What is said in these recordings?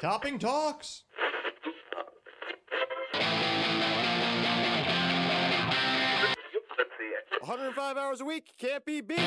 Topping Talks. Let's see it. 105 hours a week can't be beat.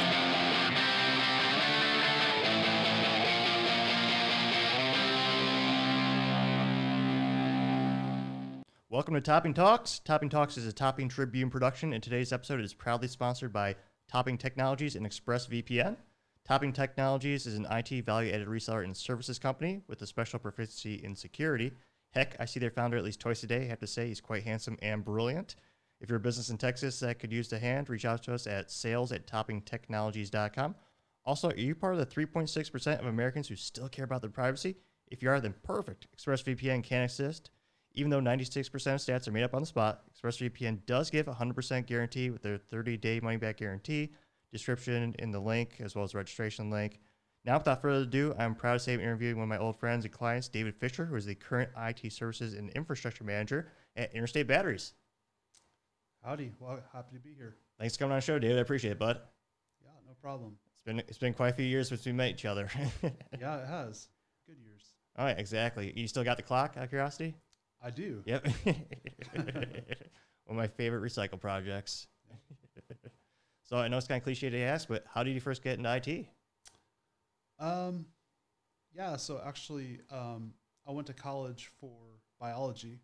Welcome to Topping Talks. Topping Talks is a Topping Tribune production, and today's episode is proudly sponsored by Topping Technologies and ExpressVPN. Topping Technologies is an IT value added reseller and services company with a special proficiency in security. Heck, I see their founder at least twice a day. I have to say, he's quite handsome and brilliant. If you're a business in Texas that could use a hand, reach out to us at sales at toppingtechnologies.com. Also, are you part of the 3.6% of Americans who still care about their privacy? If you are, then perfect. ExpressVPN can assist. Even though 96% of stats are made up on the spot, ExpressVPN does give a 100% guarantee with their 30 day money back guarantee. Description in the link, as well as registration link. Now, without further ado, I'm proud to say I'm interviewing one of my old friends and clients, David Fisher, who is the current IT services and infrastructure manager at Interstate Batteries. Howdy. Well, happy to be here. Thanks for coming on the show, David. I appreciate it, bud. Yeah, no problem. It's been it's been quite a few years since we met each other. Yeah, it has. Good years. All right, exactly. You still got the clock? Out of curiosity. I do. Yep. one of my favorite recycle projects. So I know it's kind of cliche to ask, but how did you first get into IT? Um, yeah. So actually, um, I went to college for biology,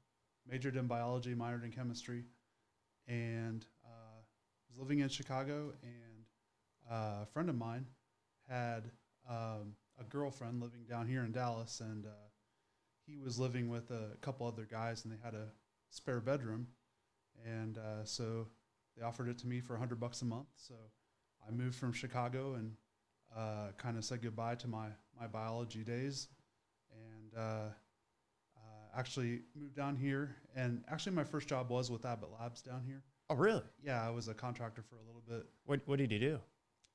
majored in biology, minored in chemistry, and uh, was living in Chicago. And uh, a friend of mine had um, a girlfriend living down here in Dallas, and uh, he was living with a couple other guys, and they had a spare bedroom, and uh, so they offered it to me for a hundred bucks a month. So I moved from Chicago and uh, kind of said goodbye to my my biology days, and uh, uh, actually moved down here. And actually, my first job was with Abbott Labs down here. Oh, really? Yeah, I was a contractor for a little bit. What What did you do?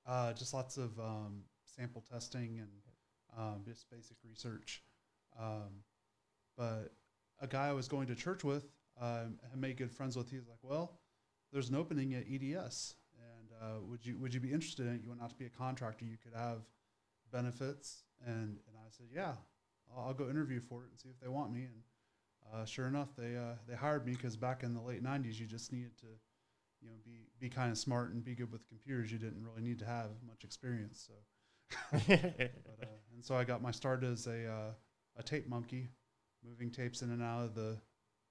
Uh, just lots of um, sample testing and um, just basic research. Um, but a guy I was going to church with um, had made good friends with. He was like, "Well, there's an opening at EDS, and uh, would you would you be interested in it? You want not to be a contractor. You could have benefits." And and I said, "Yeah, I'll, I'll go interview for it and see if they want me." And uh, sure enough, they uh, they hired me because back in the late '90s, you just needed to you know be be kind of smart and be good with computers. You didn't really need to have much experience. So. But, uh, and so I got my start as a uh, a tape monkey, moving tapes in and out of the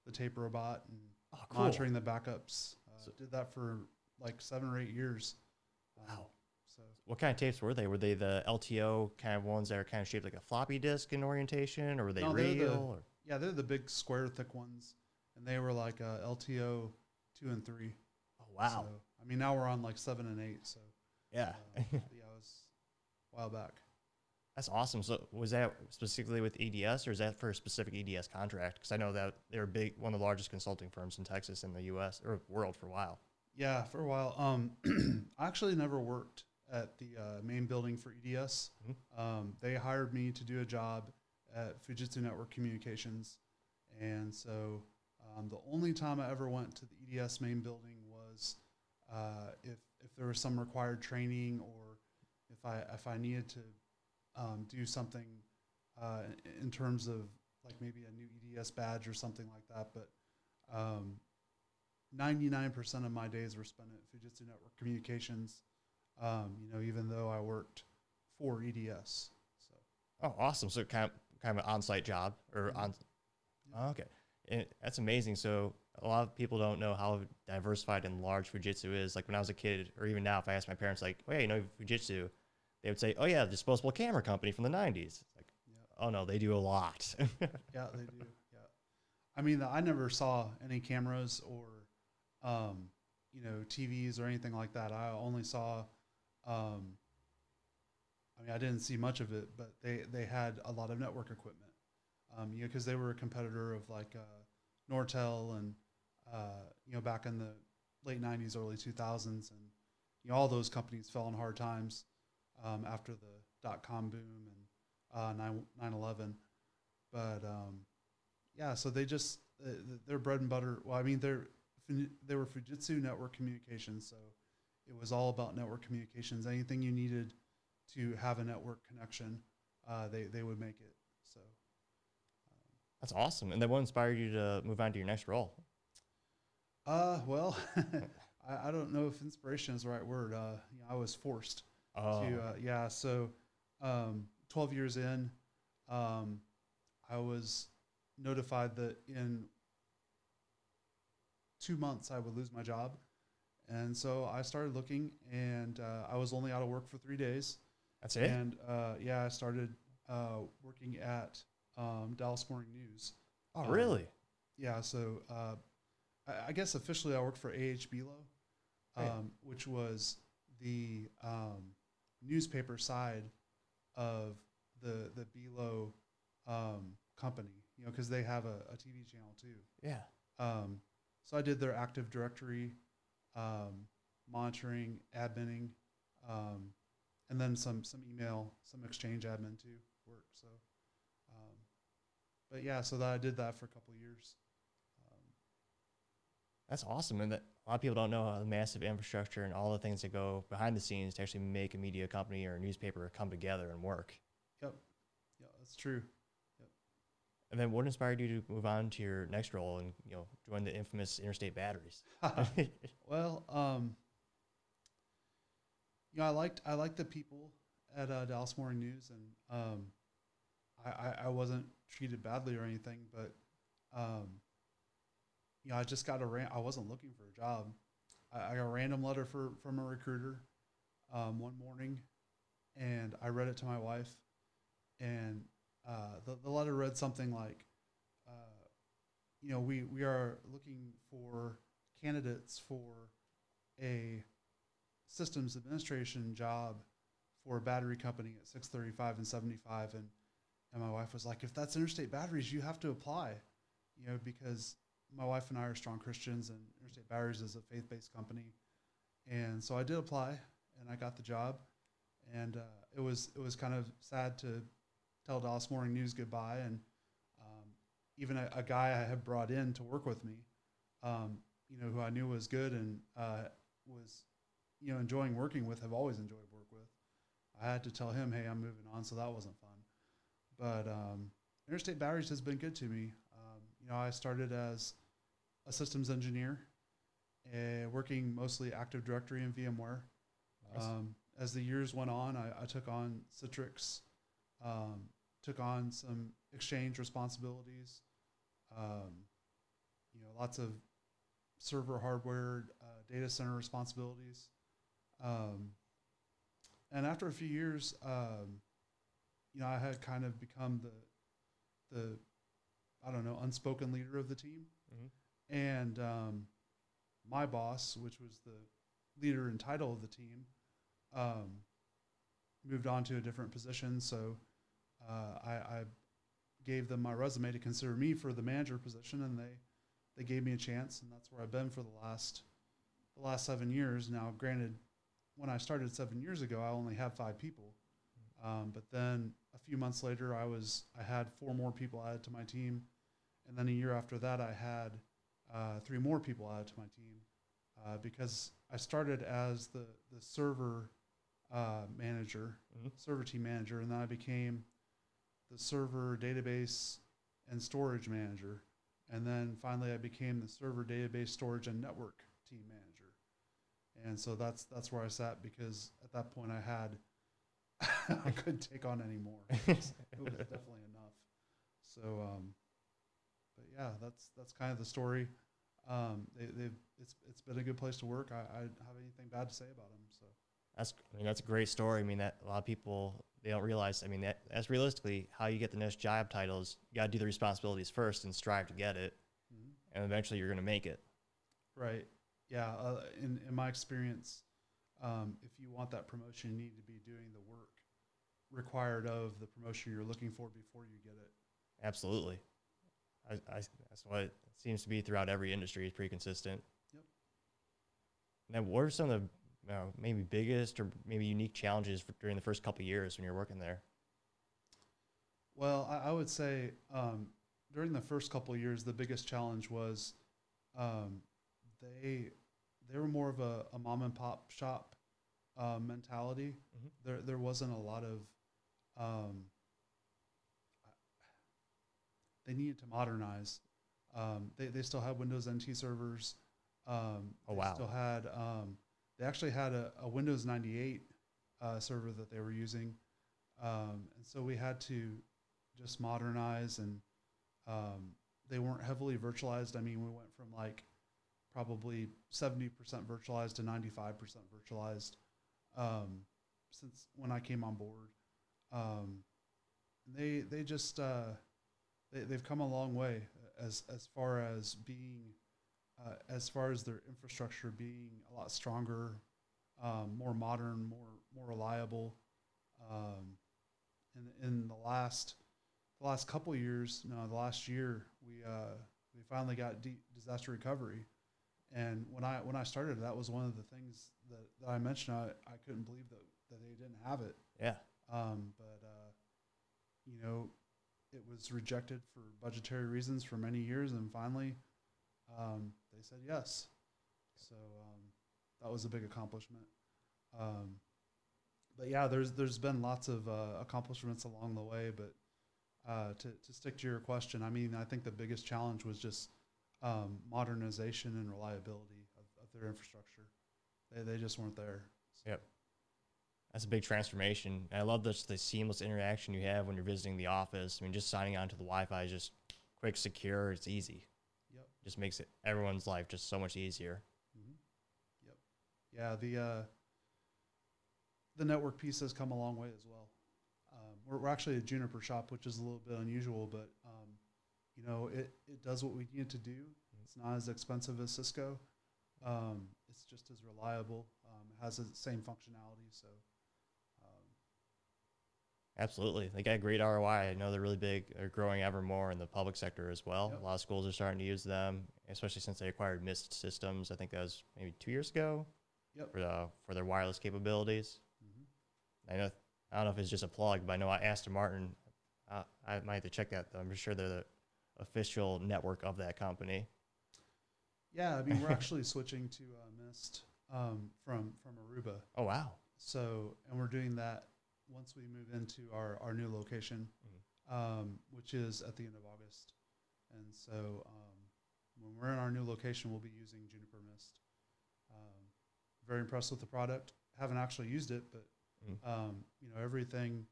the tape robot and oh, cool. monitoring the backups. Uh, So- did that for like seven or eight years. Um, Wow. So What kind of tapes were they? Were they the LTO kind of ones that are kind of shaped like a floppy disk in orientation, or were they No, they're real? the- or? yeah, they're the big square thick ones, and they were like uh, LTO two and three. Oh, wow. So, I mean, now we're on like seven and eight. So yeah. uh, yeah, it was a while back. That's awesome. So was that specifically with EDS, or is that for a specific EDS contract? Because I know that they're big, one of the largest consulting firms in Texas and the U.S. or world for a while. Yeah, for a while. Um, I actually never worked at the uh, main building for EDS. Mhm. Um, they hired me to do a job at Fujitsu Network Communications, and so um, the only time I ever went to the EDS main building was uh, if if there was some required training or if I if I needed to um, do something uh, in- terms of like maybe a new EDS badge or something like that, but um, 99% of my days were spent at Fujitsu Network Communications, um, you know, even though I worked for EDS. So, Oh, awesome. So kind of, kind of an on-site job or Mhm. on. Yeah. Oh, okay, and that's amazing. So a lot of people don't know how diversified and large Fujitsu is. Like when I was a kid, or even now, if I ask my parents, like, "Oh, yeah, you know Fujitsu," they would say, "Oh yeah, disposable camera company from the '90s." It's like, yeah, oh no, they do a lot. yeah, they do. Yeah. I mean, I never saw any cameras or, um, you know, TVs or anything like that. I only saw, um, I mean, I didn't see much of it, but they, they had a lot of network equipment, um, you know, because they were a competitor of like uh, Nortel and, uh, you know, back in the late 90s, early 2000s. And, you know, all those companies fell in hard times um, after the dot com boom and uh, 9 9 11. But um, yeah, so they just, uh, th- their bread and butter, well, I mean, they're, they were Fujitsu Network Communications. So it was all about network communications. Anything you needed to have a network connection, uh, they, they would make it. So That's awesome. And then what inspired you to move on to your next role? Uh, well, I, I don't know if inspiration is the right word. Uh, you know, I was forced Oh, to, uh, yeah. So, um, 12 years in, um, I was notified that in two months I would lose my job. And so I started looking, and uh, I was only out of work for three days. that's it. And uh, yeah, I started uh, working at um, Dallas Morning News. oh, um, really? Yeah, so uh, I, I guess officially I worked for AH um, Right. which was the um, newspaper side of the the Belo um, company. You know, because they have a, a TV channel too. Yeah. Um, so I did their Active Directory um, monitoring, adminning, um, and then some some email, some Exchange admin too work. So, um, but yeah, so that I did that for a couple of years. That's awesome. And that a lot of people don't know the massive infrastructure and all the things that go behind the scenes to actually make a media company or a newspaper come together and work. yep, yeah, that's true. Yep. And then what inspired you to move on to your next role and you know join the infamous Interstate Batteries? well, um, you know, I liked I liked the people at uh, Dallas Morning News, and um, I, I I wasn't treated badly or anything, but um, you know, I just got a ran- I wasn't looking for a job. I, I got a random letter for from a recruiter um, one morning, and I read it to my wife, and uh, the the letter read something like. Uh, you know, we, we are looking for candidates for a systems administration job for a battery company at 635 and 75 and and my wife was like if that's interstate batteries you have to apply you know because my wife and I are strong Christians and interstate batteries is a faith-based company and so I did apply and I got the job and uh, it was it was kind of sad to tell Dallas Morning News goodbye and um, even a, a guy I had brought in to work with me, um, you know, who I knew was good and uh, was, you know, enjoying working with, have always enjoyed work with. I had to tell him, hey, I'm moving on, so that wasn't fun. But um, Interstate Batteries has been good to me. Um, you know, I started as a systems engineer, uh, working mostly Active Directory and VMware. Nice. Um, as the years went on, I, I took on Citrix, um, took on some Exchange responsibilities, um, you know, lots of server hardware, uh, data center responsibilities. Um, and after a few years, um, you know, I had kind of become the, the, I don't know, unspoken leader of the team. Mhm. And um, my boss, which was the leader and title of the team, um, moved on to a different position. So uh, I, I gave them my resume to consider me for the manager position, and they they gave me a chance, and that's where I've been for the last the last seven years. Now, granted, when I started seven years ago, I only had five people, um, but then a few months later, I was I had four more people added to my team, and then a year after that, I had uh, three more people added to my team uh, because I started as the the server uh, manager, Mhm. server team manager, and then I became the server database and storage manager. And then finally I became the server database storage and network team manager. And so that's that's where I sat because at that point I had I couldn't take on any more. It was, it was definitely enough. So um but yeah, that's that's kind of the story. Um they they've it's it's been a good place to work. I, I don't have anything bad to say about them. So That's I mean that's a great story. I mean that a lot of people they don't realize. I mean that that's realistically how you get the next job titles. You got to do the responsibilities first and strive to get it, mhm. and eventually you're going to make it. Right. Yeah. Uh, in in my experience, um, if you want that promotion, you need to be doing the work required of the promotion you're looking for before you get it. Absolutely. I, I, that's what it seems to be throughout every industry. It's pretty consistent. Yep. Then, what are some of the you know, maybe biggest or maybe unique challenges for, during the first couple of years when you're working there? Well, I, I would say um, during the first couple of years, the biggest challenge was um, they they were more of a, a mom and pop shop uh, mentality. Mhm. There there wasn't a lot of um, they needed to modernize. Um, they they still had Windows NT servers. Um, Oh, they wow. Still had um, they actually had a, a Windows 98 uh, server that they were using, um, and so we had to just modernize and um, they weren't heavily virtualized. I mean, we went from like probably 70% virtualized to 95% virtualized um, since when I came on board. Um, they they just uh, they they've come a long way as as far as being uh, as far as their infrastructure being a lot stronger, um, more modern, more more reliable. Um, in in the last the last couple years, no, the last year, we uh, we finally got de- disaster recovery, and when I when I started, that was one of the things that, that I mentioned. I, I couldn't believe that that they didn't have it. Yeah. Um, but uh, you know, it was rejected for budgetary reasons for many years, and finally, um, they said yes. So um, that was a big accomplishment. Um, but yeah, there's there's been lots of uh, accomplishments along the way. But uh, to to stick to your question, I mean, I think the biggest challenge was just um, modernization and reliability of, of their infrastructure. They they just weren't there. So, Yep. That's a big transformation. And I love this the seamless interaction you have when you're visiting the office. I mean, just signing on to the Wi-Fi is just quick, secure. It's easy. Yep. Just makes it everyone's life just so much easier. hmm Yep. Yeah. The uh, the network piece has come a long way as well. Um, we're, we're actually a Juniper shop, which is a little bit unusual, but um, you know, it, it does what we need it to do. It's not as expensive as Cisco. Um, it's just as reliable. Um, it has the same functionality. So, Absolutely. They got great ROI. I know they're really big. They're growing ever more in the public sector as well. Yep. A lot of schools are starting to use them, especially since they acquired Mist Systems. I think that was maybe two years ago Yep. for the for their wireless capabilities. mhm. I know I don't know if it's just a plug, but I know Aston Martin. Uh, I might have to check that. Though. I'm sure they're the official network of that company. yeah, I mean, we're actually switching to uh, Mist um, from from Aruba. Oh wow! So, and we're doing that once we move into our, our new location, um, which is at the end of August. And so, um, when we're in our new location, we'll be using Juniper Mist. Um, very impressed with the product. Haven't actually used it, but Mm. um, you know everything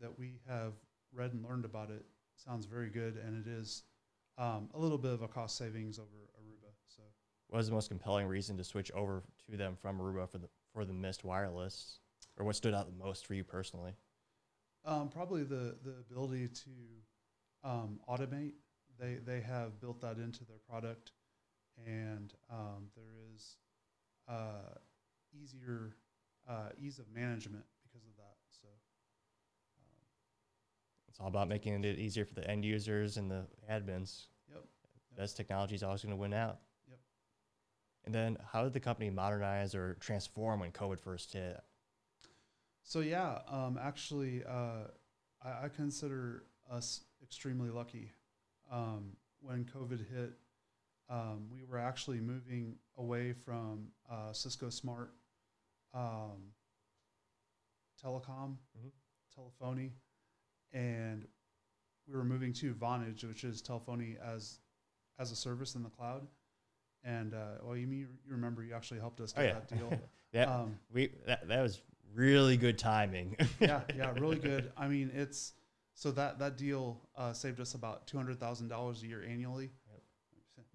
that we have read and learned about it sounds very good, and it is um, a little bit of a cost savings over Aruba. So. What was the most compelling reason to switch over to them from Aruba for the for the Mist wireless, or what stood out the most for you personally? Um, probably the the ability to um, automate. They they have built that into their product, and um, there is uh, easier uh, ease of management because of that. So um, It's all about making it easier for the end users and the admins. Yep. Best technology is always going to win out. Yep. And then, how did the company modernize or transform when COVID first hit? So yeah, um, actually, uh, I, I consider us extremely lucky. Um, when COVID hit, um, we were actually moving away from uh, Cisco Smart um, Telecom, Mhm. telephony, and we were moving to Vonage, which is telephony as as a service in the cloud. And uh, well, you mean you remember you actually helped us Oh get yeah, that deal. yeah. um, we that, that was really good timing. yeah, yeah, really good. I mean, it's so that that deal uh, saved us about two hundred thousand dollars a year annually.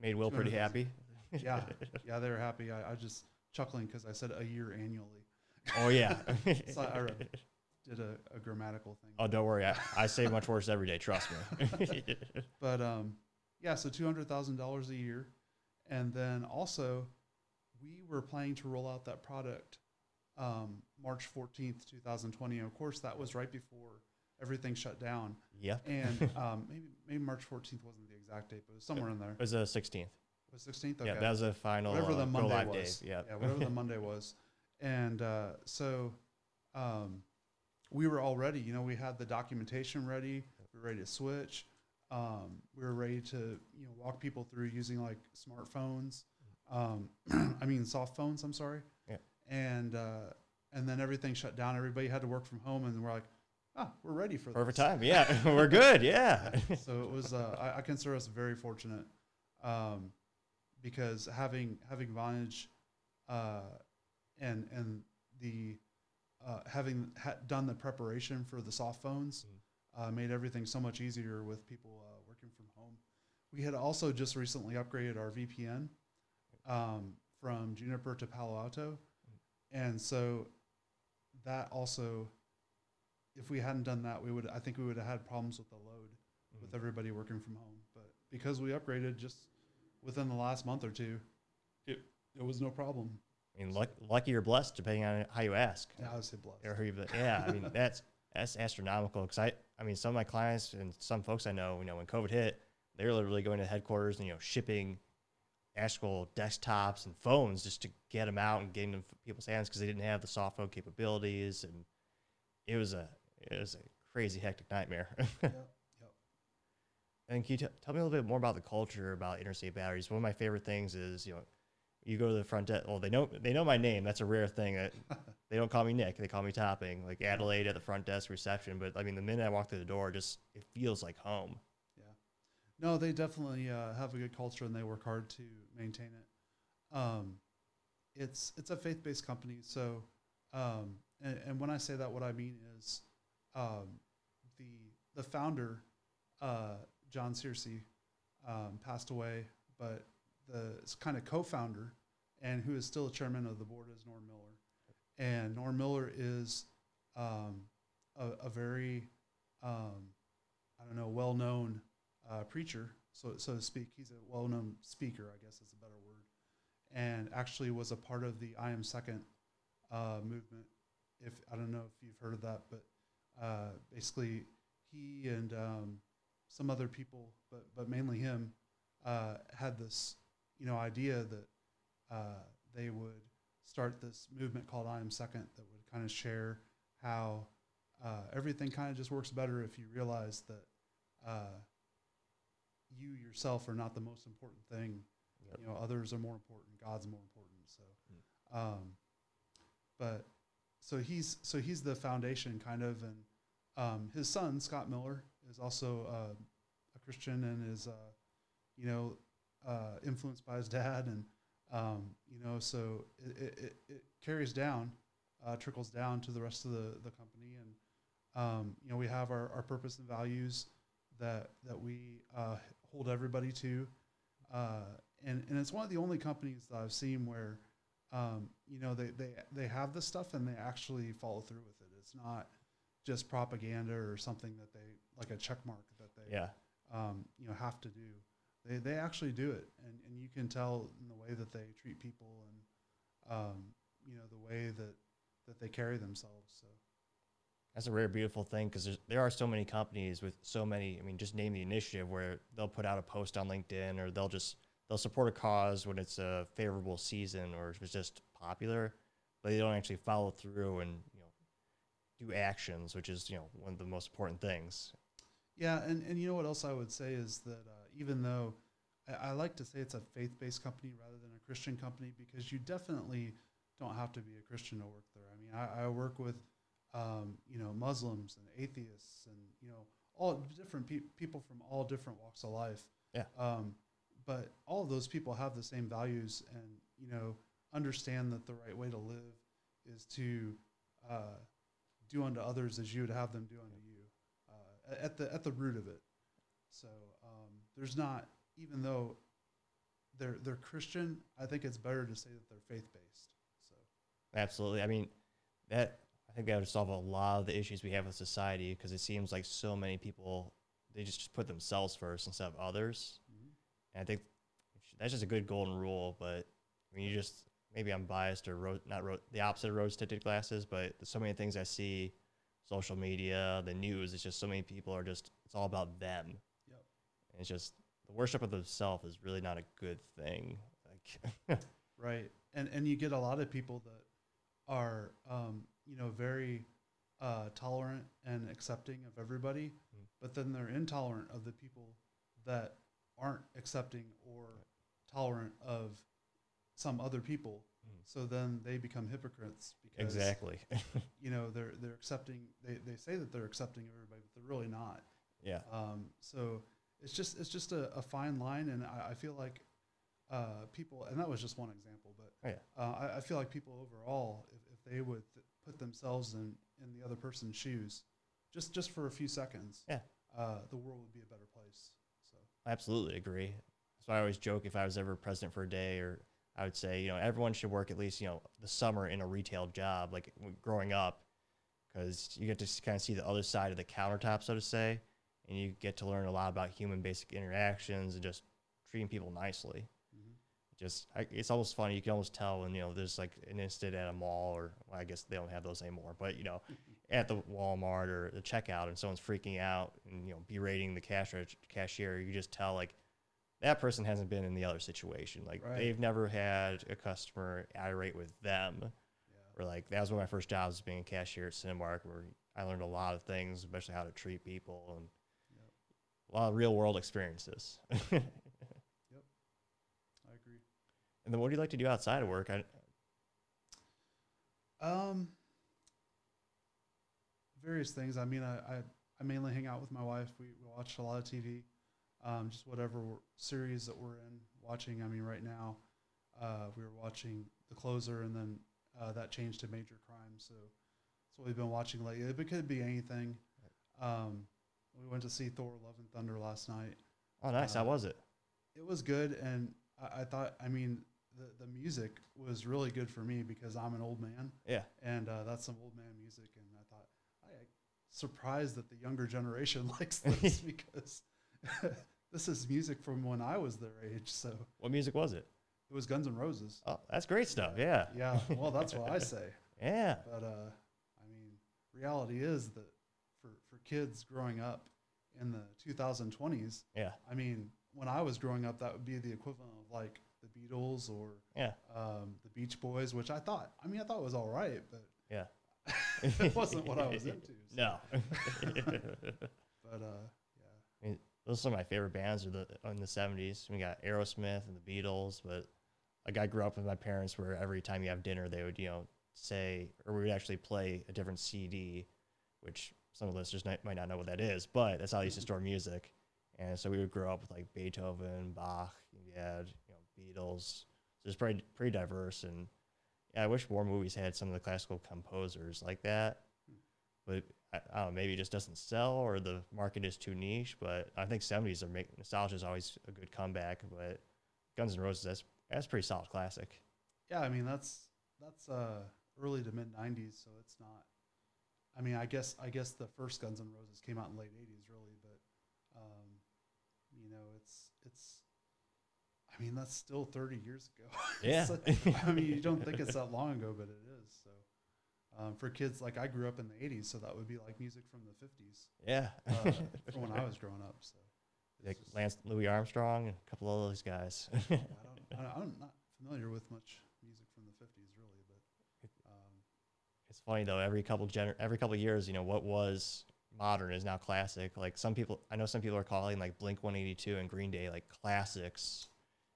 Made Will pretty happy. Yeah, yeah, they were happy. I, I was just chuckling because I said a year annually. Oh yeah. So I re- did a, a grammatical thing. oh, don't worry. I, I say much worse every day. Trust me. But um, yeah, so two hundred thousand dollars a year, and then also we were planning to roll out that product um, March fourteenth, two thousand twenty. And of course, that was right before everything shut down. yep. And um, maybe maybe March fourteenth wasn't the exact date, but it was somewhere in there. It was the 16th. Was sixteenth? Okay. Yeah, that was the final whatever the Monday was. day. Yeah. yeah, whatever the Monday was. And uh, so um, we were all ready. You know, we had the documentation ready. We were ready to switch. Um, we were ready to you know walk people through using like smartphones. Um, I mean, soft phones. I'm sorry. And uh, and then everything shut down. Everybody had to work from home, and we're like, ah, we're ready for Perfect this. time. Yeah, we're good. Yeah. so it was. Uh, I, I consider us very fortunate, um, because having having Vonage, uh, and and the uh, having ha- done the preparation for the soft phones, uh, made everything so much easier with people uh, working from home. We had also just recently upgraded our VPN um, from Juniper to Palo Alto, and so that also, if we hadn't done that, we would I think we would have had problems with the load with Mhm. everybody working from home. But because we upgraded just within the last month or two, it it was no problem. I mean, luck, lucky or blessed, depending on how you ask. Yeah, I would say blessed. Or who you, yeah, I mean, that's that's astronomical. Because I, I mean, some of my clients and some folks I know, you know, when COVID hit, they're literally going to headquarters and you know shipping actual desktops and phones just to get them out and get them in people's hands because they didn't have the soft phone capabilities, and it was a it was a crazy hectic nightmare. yep, yep. And can you t- tell me a little bit more about the culture about interstate batteries? One of my favorite things is you know, you go to the front desk. Well, they know they know my name. That's a rare thing. That they don't call me Nick. They call me Topping. Like Adelaide at the front desk reception. But I mean, the minute I walk through the door, just it feels like home. No, they definitely uh, have a good culture and they work hard to maintain it. Um, it's it's a faith based company, so um, and, and when I say that, what I mean is um, the the founder, uh, John Searcy, um, passed away, but the kind of co-founder and who is still a chairman of the board is Norm Miller, and Norm Miller is um, a, a very um, I don't know well known uh, preacher, so so to speak. He's a well known speaker, I guess is a better word, and actually was a part of the I Am Second uh, movement. If I don't know if you've heard of that, but uh, basically he and um, some other people, but but mainly him, uh, had this you know idea that uh, they would start this movement called I Am Second that would kind of share how uh, everything kind of just works better if you realize that you yourself are not the most important thing. Yep. You know, others are more important. God's more important. So, um, but so he's so he's the foundation kind of, and um, his son Scott Miller is also uh, a Christian and is uh, you know uh, influenced by his dad, and um, you know so it, it, it, it carries down, uh, trickles down to the rest of the the company, and um, you know we have our, our purpose and values that that we uh, hold everybody to, uh, and and it's one of the only companies that I've seen where um, you know they, they they have this stuff and they actually follow through with it. It's not just propaganda or something that they like a check mark that they Yeah. um, you know have to do. They they actually do it, and and you can tell in the way that they treat people and um, you know the way that that they carry themselves. So That's a rare, beautiful thing because there are so many companies with so many. I mean, just name the initiative where they'll put out a post on LinkedIn or they'll just they'll support a cause when it's a favorable season or if it's just popular, but they don't actually follow through and you know do actions, which is you know one of the most important things. Yeah, and, and you know what else I would say is that uh, even though I, I like to say it's a faith based company rather than a Christian company because you definitely don't have to be a Christian to work there. I mean, I, I work with um, you know Muslims and atheists and you know all different pe- people from all different walks of life. Yeah. Um, but all of those people have the same values and you know understand that the right way to live is to uh, do unto others as you would have them do unto you uh, at the at the root of it. So um, there's not, even though they're they're Christian, I think it's better to say that they're faith based. So Absolutely. I mean, that I think that would solve a lot of the issues we have with society because it seems like so many people they just just put themselves first instead of others. And I think that's just a good golden rule. But I mean, you just maybe I'm biased or ro- not ro- the opposite of rose tinted glasses, but so many things I see, social media, the news. It's just so many people are just it's all about them. Yep. And it's just the worship of themselves is really not a good thing. Like, right, and and you get a lot of people that are um, you know very uh, tolerant and accepting of everybody, Mm. but then they're intolerant of the people that aren't accepting or tolerant of some other people. So then they become hypocrites because Exactly. you know they're they're accepting they, they say that they're accepting everybody, but they're really not. yeah. Um, so it's just it's just a, a fine line, and I, I feel like uh, people, and that was just one example, but Oh, yeah. uh, I, I feel like people overall, if, if they would th- put themselves in in the other person's shoes, just just for a few seconds, Yeah. uh, the world would be a better place. So I absolutely agree. So I always joke if I was ever president for a day, or I would say, you know, everyone should work at least, you know, the summer in a retail job, like growing up, because you get to kind of see the other side of the countertop, so to say, and you get to learn a lot about human basic interactions and just treating people nicely. Just, I, it's almost funny. You can almost tell when you know there's like an incident at a mall, or well, I guess they don't have those anymore. But you know, at the Walmart or the checkout, and someone's freaking out and you know berating the cash reg- cashier, you just tell like that person hasn't been in the other situation. Like Right. they've never had a customer irate with them. yeah, Or like that was one of my first jobs being a cashier at Cinemark, where I learned a lot of things, especially how to treat people and a lot of real world experiences. And then what do you like to do outside of work? I, Um, various things. I mean, I, I, I mainly hang out with my wife. We, we watch a lot of TV, um, just whatever series that we're in watching. I mean, right now, uh, we were watching The Closer, and then uh, that changed to Major Crime. So that's what we've been watching lately. It could be anything. Um, we went to see Thor: Love and Thunder last night. oh, nice. Uh, How was it? It was good, and I, I thought. I mean, the the music was really good for me because I'm an old man Yeah. and uh, that's some old man music. And I thought, I am surprised that the younger generation likes this because this is music from when I was their age. So What music was it? it was Guns N' Roses. Oh, that's great stuff. Yeah. Yeah, well, that's what I say. Yeah. But uh, I mean, reality is that for for kids growing up in the 2020s, Yeah. I mean, when I was growing up, that would be the equivalent of like the Beatles or Yeah. um, the Beach Boys, which I thought. I mean, I thought it was all right, but Yeah. it wasn't what I was into. so- No. But uh, yeah, I mean, Those are some of my favorite bands are the in the seventies. We got Aerosmith and the Beatles, but like I grew up with my parents where every time you have dinner they would, you know, say or we would actually play a different CD, which some of the listeners might might not know what that is, but that's how they used to store music. And so we would grow up with like Beethoven, Bach, you had, Beatles. So it's pretty pretty diverse and yeah, I wish more movies had some of the classical composers like that. But I, I don't know, maybe it just doesn't sell or the market is too niche. But I think 70s are make nostalgia is always a good comeback. But Guns N' Roses, that's that's pretty solid classic. yeah. I mean, that's that's uh, early to mid '90s, so it's not. I mean, I guess I guess the first Guns N' Roses came out in late '80s, really, but um, you know, it's it's. I mean, that's still 30 years ago. Yeah. I mean, you don't think it's that long ago, but it is. So, um, for kids like I grew up in the '80s, so that would be like music from the '50s Yeah. uh, from when I was growing up. So, like Lance Louis Armstrong and a couple of those guys. I don't, I, I'm not familiar with much music from the 50s, really, but um, it's funny though. Every couple gener- every couple years, you know, what was modern is now classic. Like some people, I know some people are calling like Blink 182 and Green Day like classics.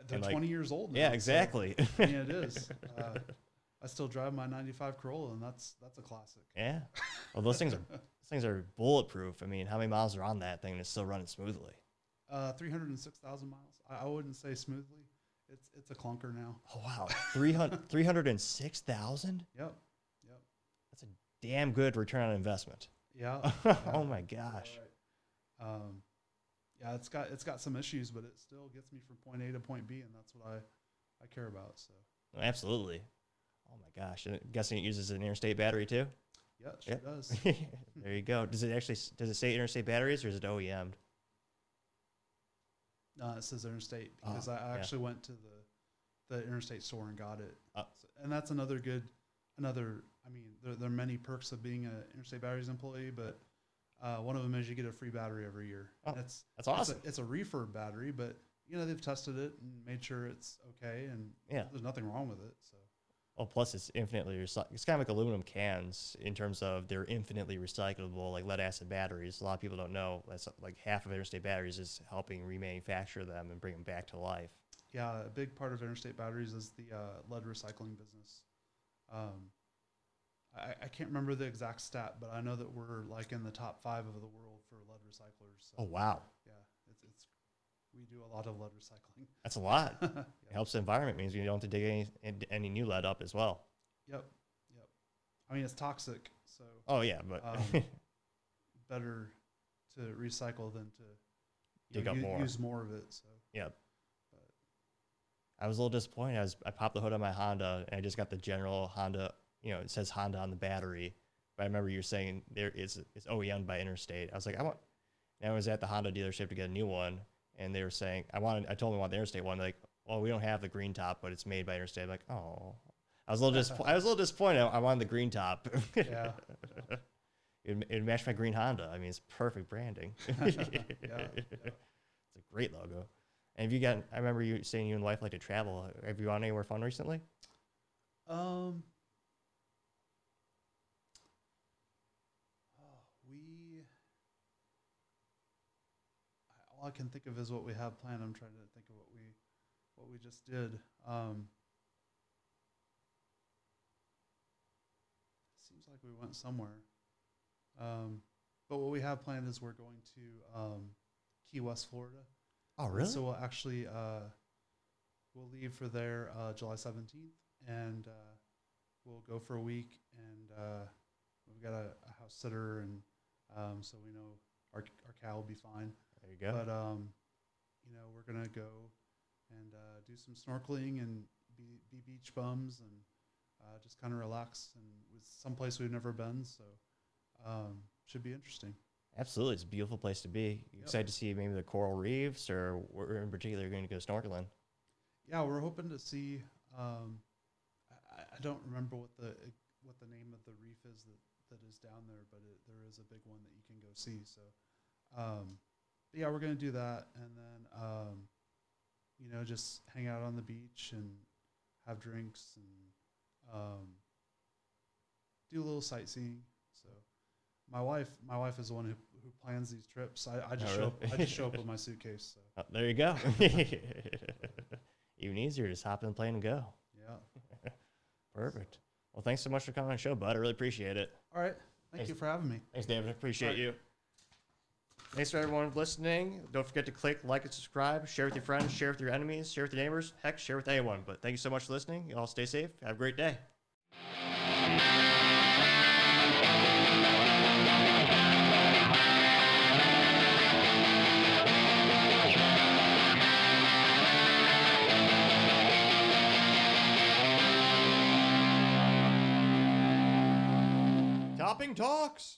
They're like- 20 years old. Now, Yeah, so, exactly. I mean, it is. Uh, I still drive my 95 Corolla, and that's that's a classic. yeah. Well, those things are those things are bulletproof. I mean, how many miles are on that thing and it's still running smoothly? Uh, 306,000 miles. I, I wouldn't say smoothly. It's it's a clunker now. Oh wow, 300 306,000? Yep. Yep. That's a damn good return on investment. Yeah. oh my gosh. right. Um, yeah, it's got it's got some issues, but it still gets me from point A to point B, and that's what I I care about. So oh, Absolutely. Oh my gosh. And I'm guessing it uses an interstate battery too? yeah, it sure does. there you go. Does it actually does it say interstate batteries or is it OEM'd? No, it says interstate oh, because Oh, I I yeah. actually went to the the interstate store and got it. Oh. So- and that's another good, another. I mean, there, there are many perks of being an interstate batteries employee, but uh, one of them is you get a free battery every year. Oh, it's That's awesome. It's a, it's a refurb battery, but you know they've tested it and made sure it's okay, and Yeah. there's nothing wrong with it. So Oh, plus it's infinitely recyc It's kind of like aluminum cans in terms of they're infinitely recyclable, like lead acid batteries. A lot of people don't know that's like half of interstate batteries is helping remanufacture them and bring them back to life. yeah, a big part of Interstate Batteries is the uh, lead recycling business. Um, I, I can't remember the exact stat, but I know that we're like in the top five of the world for lead recyclers. So Oh wow, yeah, it's, it's we do a lot of lead recycling. that's a lot. It helps the environment. Means you don't have to dig any any new lead up as well. Yep, yep. I mean, it's toxic, so Oh yeah, but Um, better to recycle than to Dig know, up u- more. use more of it. So yeah. but I was a little disappointed. I was I popped the hood on my Honda and I just got the general Honda. You know, it says Honda on the battery, but I remember you were saying there is it's OEM by Interstate. I was like, I want. And I was at the Honda dealership to get a new one, and they were saying I wanted. I told them I want the Interstate one. They're like, well, we don't have the green top, but it's made by Interstate. I'm like, oh. I was a little disappointed. I was a little disappointed. I wanted the green top. yeah, it it matched my green Honda. I mean, it's perfect branding. yeah. It's a great logo. And have you got? I remember you saying you and wife like to travel. Have you gone anywhere fun recently? Um, oh, we. I- All I can think of is what we have planned. I'm trying to think of what we, what we just did. Um, seems like we went somewhere. Um, but what we have planned is we're going to um, Key West, Florida. Oh, really? So we'll actually uh, we'll leave for there uh, July seventeenth, and uh, we'll go for a week. And uh, we've got a, a house sitter, and um, so we know our our cow will be fine. There you go. But um, you know, we're gonna go and uh, do some snorkeling and be, be beach bums and uh, just kind of relax. And with someplace we've never been, so um, should be interesting. Absolutely, it's a beautiful place to be. Yep. excited to see maybe the coral reefs, or where in particular you're going to go snorkeling? Yeah, we're hoping to see. Um, I, I- don't remember what the what the name of the reef is that, that is down there, but it, there is a big one that you can go see. So, um, yeah, we're gonna do that, and then um, you know just hang out on the beach and have drinks and um, do a little sightseeing. So, my wife my wife is the one who, who plans these trips. I, I just Oh, show up. I just show up with my suitcase. So Oh, there you go. Even easier, just hop in the plane and go. yeah. Perfect. Well, thanks so much for coming on the show, bud. I really appreciate it. All right. Thank Thanks. you for having me. Thanks, David. I Appreciate Alright. you. Thanks for everyone listening. Don't forget to click like and subscribe. Share with your friends. Share with your enemies. Share with your neighbors. Heck, share with anyone. But thank you so much for listening. You all stay safe. Have a great day. Topping Talks.